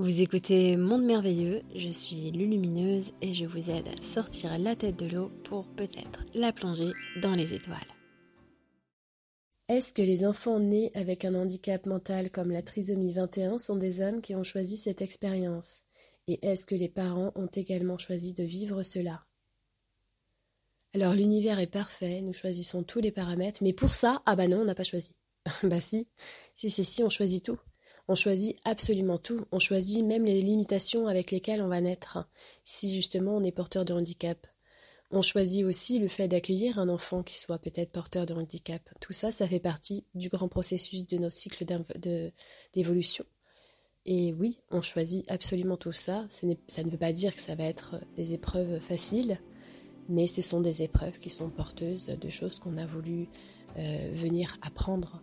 Vous écoutez Monde Merveilleux, je suis Lulumineuse et je vous aide à sortir la tête de l'eau pour peut-être la plonger dans les étoiles. Est-ce que les enfants nés avec un handicap mental comme la trisomie 21 sont des hommes qui ont choisi cette expérience? Et est-ce que les parents ont également choisi de vivre cela? Alors l'univers est parfait, nous choisissons tous les paramètres, mais pour ça, ah bah non, on n'a pas choisi. bah si, si, si, si, on choisit tout. On choisit absolument tout. On choisit même les limitations avec lesquelles on va naître, si justement on est porteur de handicap. On choisit aussi le fait d'accueillir un enfant qui soit peut-être porteur de handicap. Tout ça, ça fait partie du grand processus de notre cycle d'évolution. Et oui, on choisit absolument tout ça. Ça ne veut pas dire que ça va être des épreuves faciles, mais ce sont des épreuves qui sont porteuses de choses qu'on a voulu euh, venir apprendre